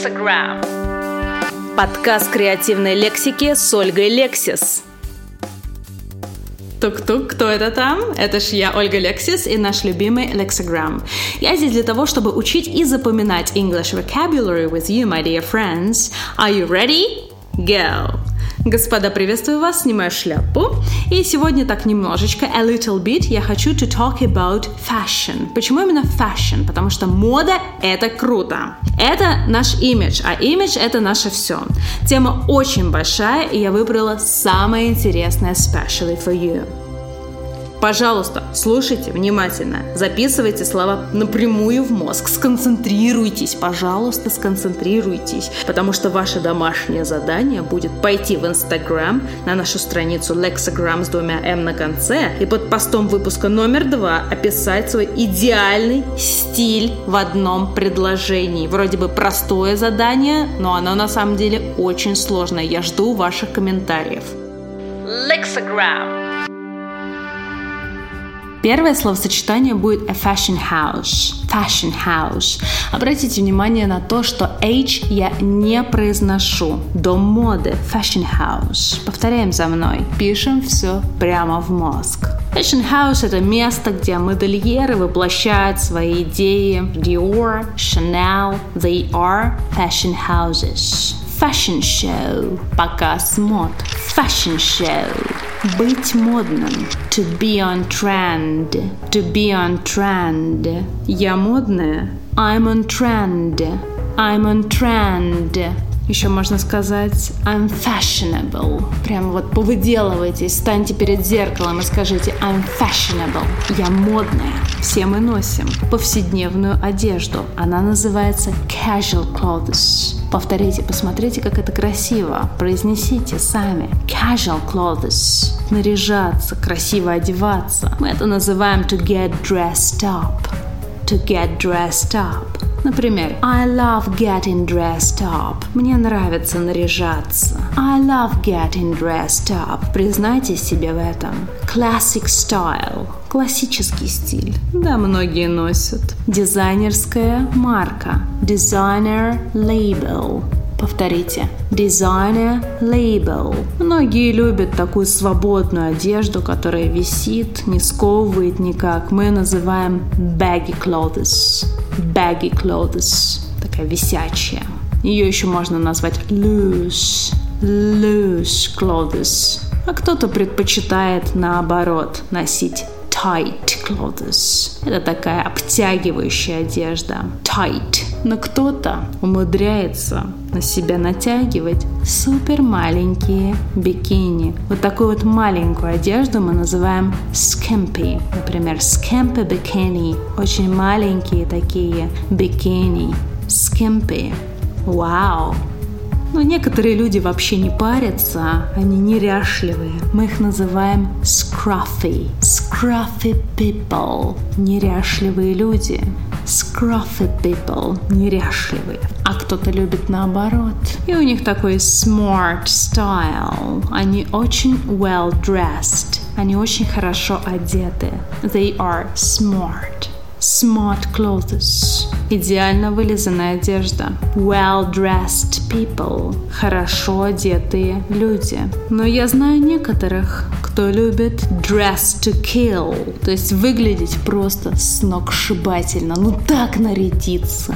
Lexagram. Подкаст креативной лексики с Ольгой Лексис. Тук-тук, кто это там? Это ж я, Ольга Лексис, и наш любимый Lexagram. Я здесь для того, чтобы учить и запоминать English vocabulary with you, my dear friends. Are you ready? Go! Господа, приветствую вас, снимаю шляпу. И сегодня так немножечко, a little bit, я хочу to talk about fashion. Почему именно fashion? Потому что мода — это круто. Это наш имидж, а имидж — это наше все. Тема очень большая, и я выбрала самое интересное especially for you. Пожалуйста, слушайте внимательно, записывайте слова напрямую в мозг, сконцентрируйтесь, пожалуйста, сконцентрируйтесь, потому что ваше домашнее задание будет пойти в Инстаграм на нашу страницу Lexagram с двумя М на конце и под постом выпуска номер два описать свой идеальный стиль в одном предложении. Вроде бы простое задание, но оно на самом деле очень сложное. Я жду ваших комментариев. Lexagram. Первое словосочетание будет a fashion house. Fashion house. Обратите внимание на то, что H я не произношу. Дом моды. Fashion house. Повторяем за мной. Пишем все прямо в мозг. Fashion House – это место, где модельеры воплощают свои идеи. Dior, Chanel, they are fashion houses. Fashion show – показ мод. Fashion show – быть модным. To be on trend. To be on trend. Я модная. I'm on trend. I'm on trend. Еще можно сказать I'm fashionable. Прямо вот повыделывайтесь, станьте перед зеркалом и скажите I'm fashionable. Я модная. Все мы носим повседневную одежду. Она называется casual clothes. Повторите, посмотрите, как это красиво. Произнесите сами. Casual clothes. Наряжаться, красиво одеваться. Мы это называем to get dressed up. To get dressed up. Например, I love getting dressed up. Мне нравится наряжаться. I love getting dressed up. Признайтесь себе в этом. Classic style. Классический стиль. Да, многие носят. Дизайнерская марка. Designer label. Повторите. Designer label. Многие любят такую свободную одежду, которая висит, не сковывает никак. Мы называем baggy clothes. Baggy clothes. Такая висячая. Ее еще можно назвать loose. Loose clothes. А кто-то предпочитает наоборот носить tight clothes. Это такая обтягивающая одежда. Tight. Но кто-то умудряется на себя натягивать супер маленькие бикини. Вот такую вот маленькую одежду мы называем skimpy. Например, skimpy bikini. Очень маленькие такие бикини. Skimpy. Вау! Но некоторые люди вообще не парятся, они неряшливые. Мы их называем scruffy. Scruffy people. Неряшливые люди. Scruffy people. Неряшливые. А кто-то любит наоборот. И у них такой smart style. Они очень well dressed. Они очень хорошо одеты. They are smart. Smart clothes. Идеально вылизанная одежда. Well-dressed people. Хорошо одетые люди. Но я знаю некоторых, кто любит dress to kill. То есть выглядеть просто сногсшибательно. Ну так нарядиться,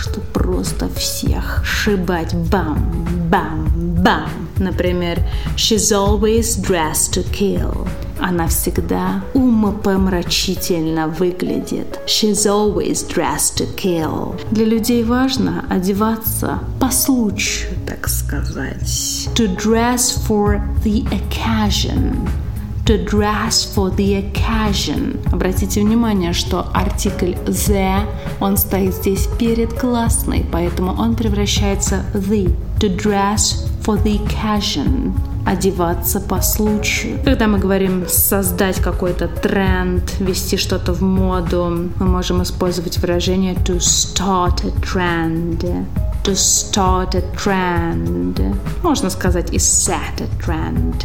что просто всех шибать. Бам, бам, бам. Например, she's always dressed to kill. Она всегда умопомрачительно выглядит. She's always dressed to kill. Для людей важно одеваться по случаю, так сказать. To dress for the occasion to dress for the occasion. Обратите внимание, что артикль the, он стоит здесь перед классной, поэтому он превращается the. To dress for the occasion одеваться по случаю. Когда мы говорим создать какой-то тренд, вести что-то в моду, мы можем использовать выражение to start a trend. To start a trend. Можно сказать и set a trend.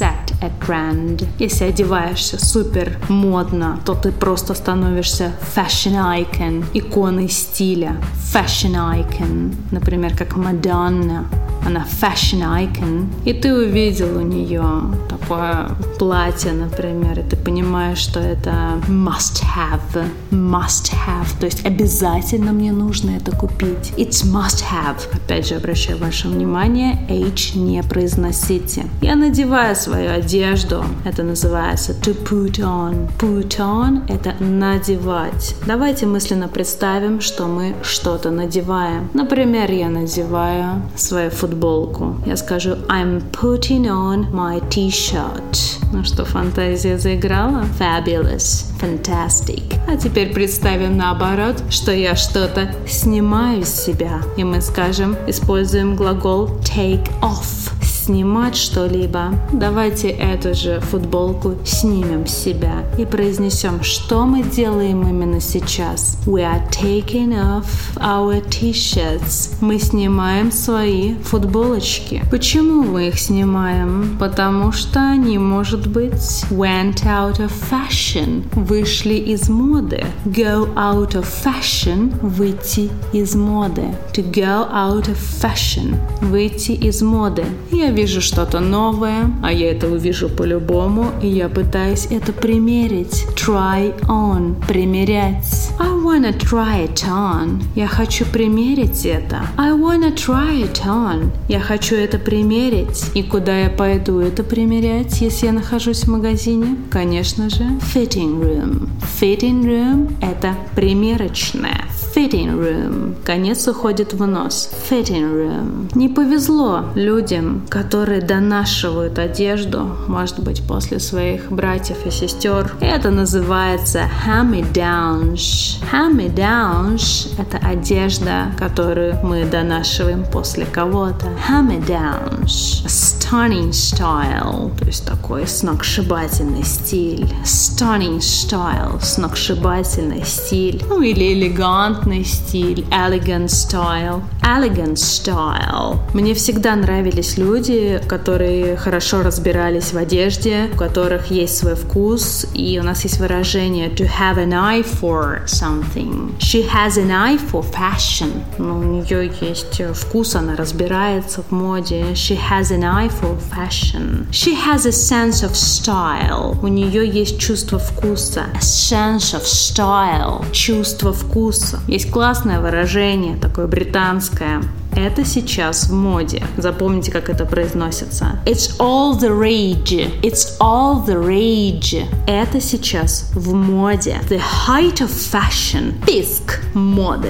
Set a trend. Если одеваешься супер модно, то ты просто становишься fashion icon, иконой стиля. Fashion icon. Например, как Мадонна она fashion icon, и ты увидел у нее такое платье, например, и ты понимаешь, что это must have, must have, то есть обязательно мне нужно это купить. It's must have. Опять же, обращаю ваше внимание, H не произносите. Я надеваю свою одежду, это называется to put on. Put on – это надевать. Давайте мысленно представим, что мы что-то надеваем. Например, я надеваю свою футболку футболку. Я скажу I'm putting on my t-shirt. Ну что, фантазия заиграла? Fabulous. Fantastic. А теперь представим наоборот, что я что-то снимаю с себя. И мы скажем, используем глагол take off снимать что-либо, давайте эту же футболку снимем с себя и произнесем, что мы делаем именно сейчас. We are taking off our t-shirts. Мы снимаем свои футболочки. Почему мы их снимаем? Потому что они, может быть, went out of fashion. Вышли из моды. Go out of fashion. Выйти из моды. To go out of fashion. Выйти из моды. Я вижу что-то новое, а я это увижу по-любому, и я пытаюсь это примерить. Try on. Примерять. I wanna try it on. Я хочу примерить это. I wanna try it on. Я хочу это примерить. И куда я пойду это примерять, если я нахожусь в магазине? Конечно же, fitting room. Fitting room – это примерочная. Fitting room. Конец уходит в нос. Fitting room. Не повезло людям, которые донашивают одежду, может быть, после своих братьев и сестер. Это называется hand-me-downs. Hand-me-downs – это одежда, которую мы донашиваем после кого-то. Hand-me-downs. Stunning style, то есть такой сногсшибательный стиль. Stunning style, сногсшибательный стиль. Ну или элегантный стиль. Elegant style. Elegant style. Мне всегда нравились люди, которые хорошо разбирались в одежде, у которых есть свой вкус, и у нас есть выражение to have an eye for something. She has an eye for fashion. Ну, у нее есть вкус, она разбирается в моде. She has an eye for fashion. She has a sense of style. У нее есть чувство вкуса. A sense of style. Чувство вкуса. Есть классное выражение, такое британское. Это сейчас в моде. Запомните, как это произносится. It's all the rage. It's all the rage. Это сейчас в моде. The height of fashion. Писк моды.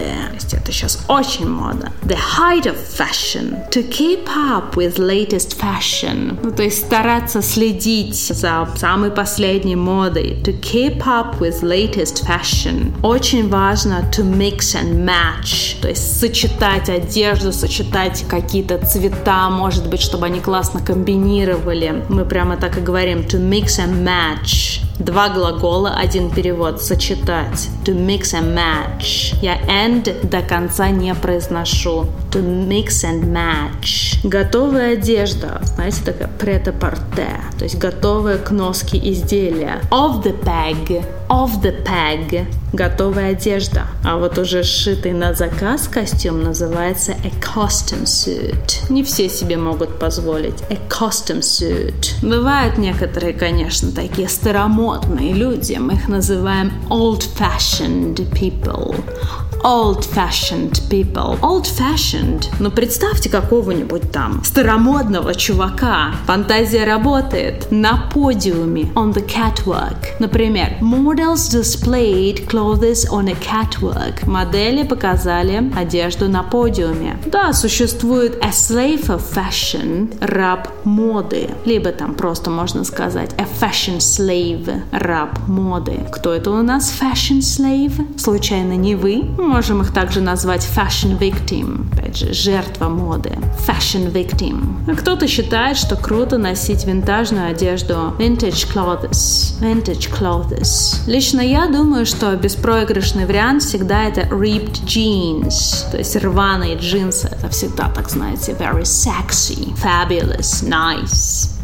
Это сейчас очень мода. The height of fashion. To keep up with latest fashion. Ну, то есть стараться следить за самой последней модой. To keep up with latest fashion. Очень важно to mix and match. То есть сочетать одежду сразу сочетать какие-то цвета, может быть, чтобы они классно комбинировали. Мы прямо так и говорим to mix and match. Два глагола, один перевод. Сочетать. To mix and match. Я and до конца не произношу. To mix and match. Готовая одежда. Знаете, такая прет-а-порте. То есть готовые к носке изделия. Of the peg. Of the peg. Готовая одежда. А вот уже сшитый на заказ костюм называется a costume suit. Не все себе могут позволить a costume suit. Бывают некоторые, конечно, такие старомодные люди. Мы их называем old-fashioned people old-fashioned people. Old-fashioned. Ну, представьте какого-нибудь там старомодного чувака. Фантазия работает. На подиуме. On the catwalk. Например, models displayed clothes on a catwalk. Модели показали одежду на подиуме. Да, существует a slave of fashion, раб моды. Либо там просто можно сказать a fashion slave, раб моды. Кто это у нас fashion slave? Случайно не вы? Можем их также назвать fashion victim, опять же, жертва моды. Fashion victim. А кто-то считает, что круто носить винтажную одежду. Vintage clothes. Vintage clothes. Лично я думаю, что беспроигрышный вариант всегда это ripped jeans, то есть рваные джинсы. Это всегда, так знаете, very sexy, fabulous, nice.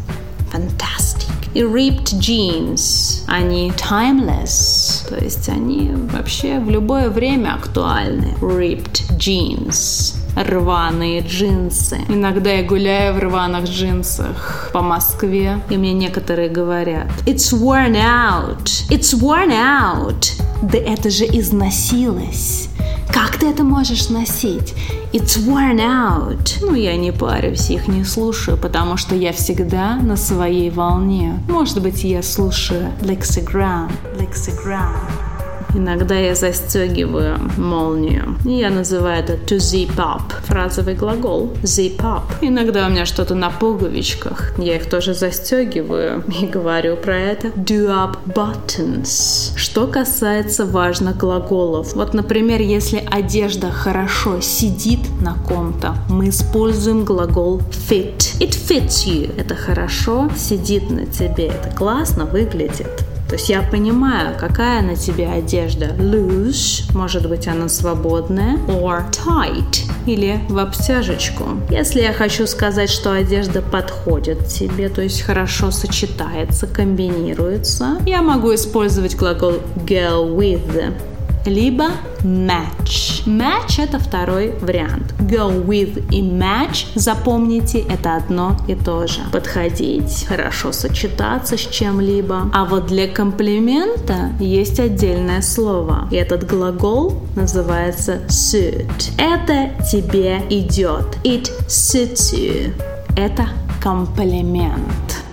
fantastic. И ripped jeans, они timeless, то есть они вообще в любое время актуальны. Ripped jeans рваные джинсы. Иногда я гуляю в рваных джинсах по Москве, и мне некоторые говорят «It's worn out! It's worn out!» Да это же износилось. Как ты это можешь носить? It's worn out. Ну, я не парюсь, их не слушаю, потому что я всегда на своей волне. Может быть, я слушаю Lexigram. Lexigram. Иногда я застегиваю молнию. Я называю это to zip up. Фразовый глагол zip up. Иногда у меня что-то на пуговичках. Я их тоже застегиваю и говорю про это. Do up buttons. Что касается важных глаголов. Вот, например, если одежда хорошо сидит на ком-то, мы используем глагол fit. It fits you. Это хорошо сидит на тебе. Это классно выглядит. То есть я понимаю, какая на тебе одежда. Loose, может быть она свободная, or tight, или в обтяжечку. Если я хочу сказать, что одежда подходит тебе, то есть хорошо сочетается, комбинируется, я могу использовать глагол go with либо match. Match это второй вариант. Go with и match, запомните, это одно и то же. Подходить, хорошо сочетаться с чем-либо. А вот для комплимента есть отдельное слово. И этот глагол называется suit. Это тебе идет. It suits you. Это комплимент.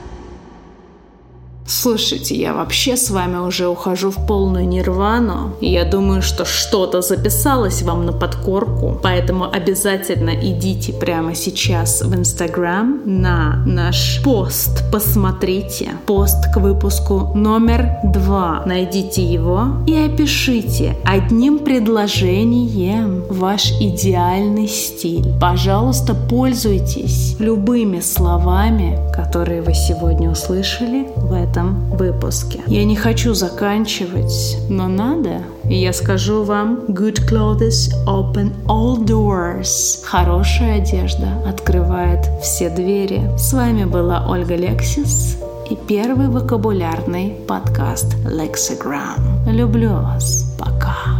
Слушайте, я вообще с вами уже ухожу в полную нирвану. И я думаю, что что-то записалось вам на подкорку. Поэтому обязательно идите прямо сейчас в Инстаграм на наш пост. Посмотрите. Пост к выпуску номер два. Найдите его и опишите одним предложением ваш идеальный стиль. Пожалуйста, пользуйтесь любыми словами, которые вы сегодня услышали в этом этом выпуске. Я не хочу заканчивать, но надо. И я скажу вам, good clothes open all doors. Хорошая одежда открывает все двери. С вами была Ольга Лексис и первый вокабулярный подкаст Lexigram. Люблю вас. Пока.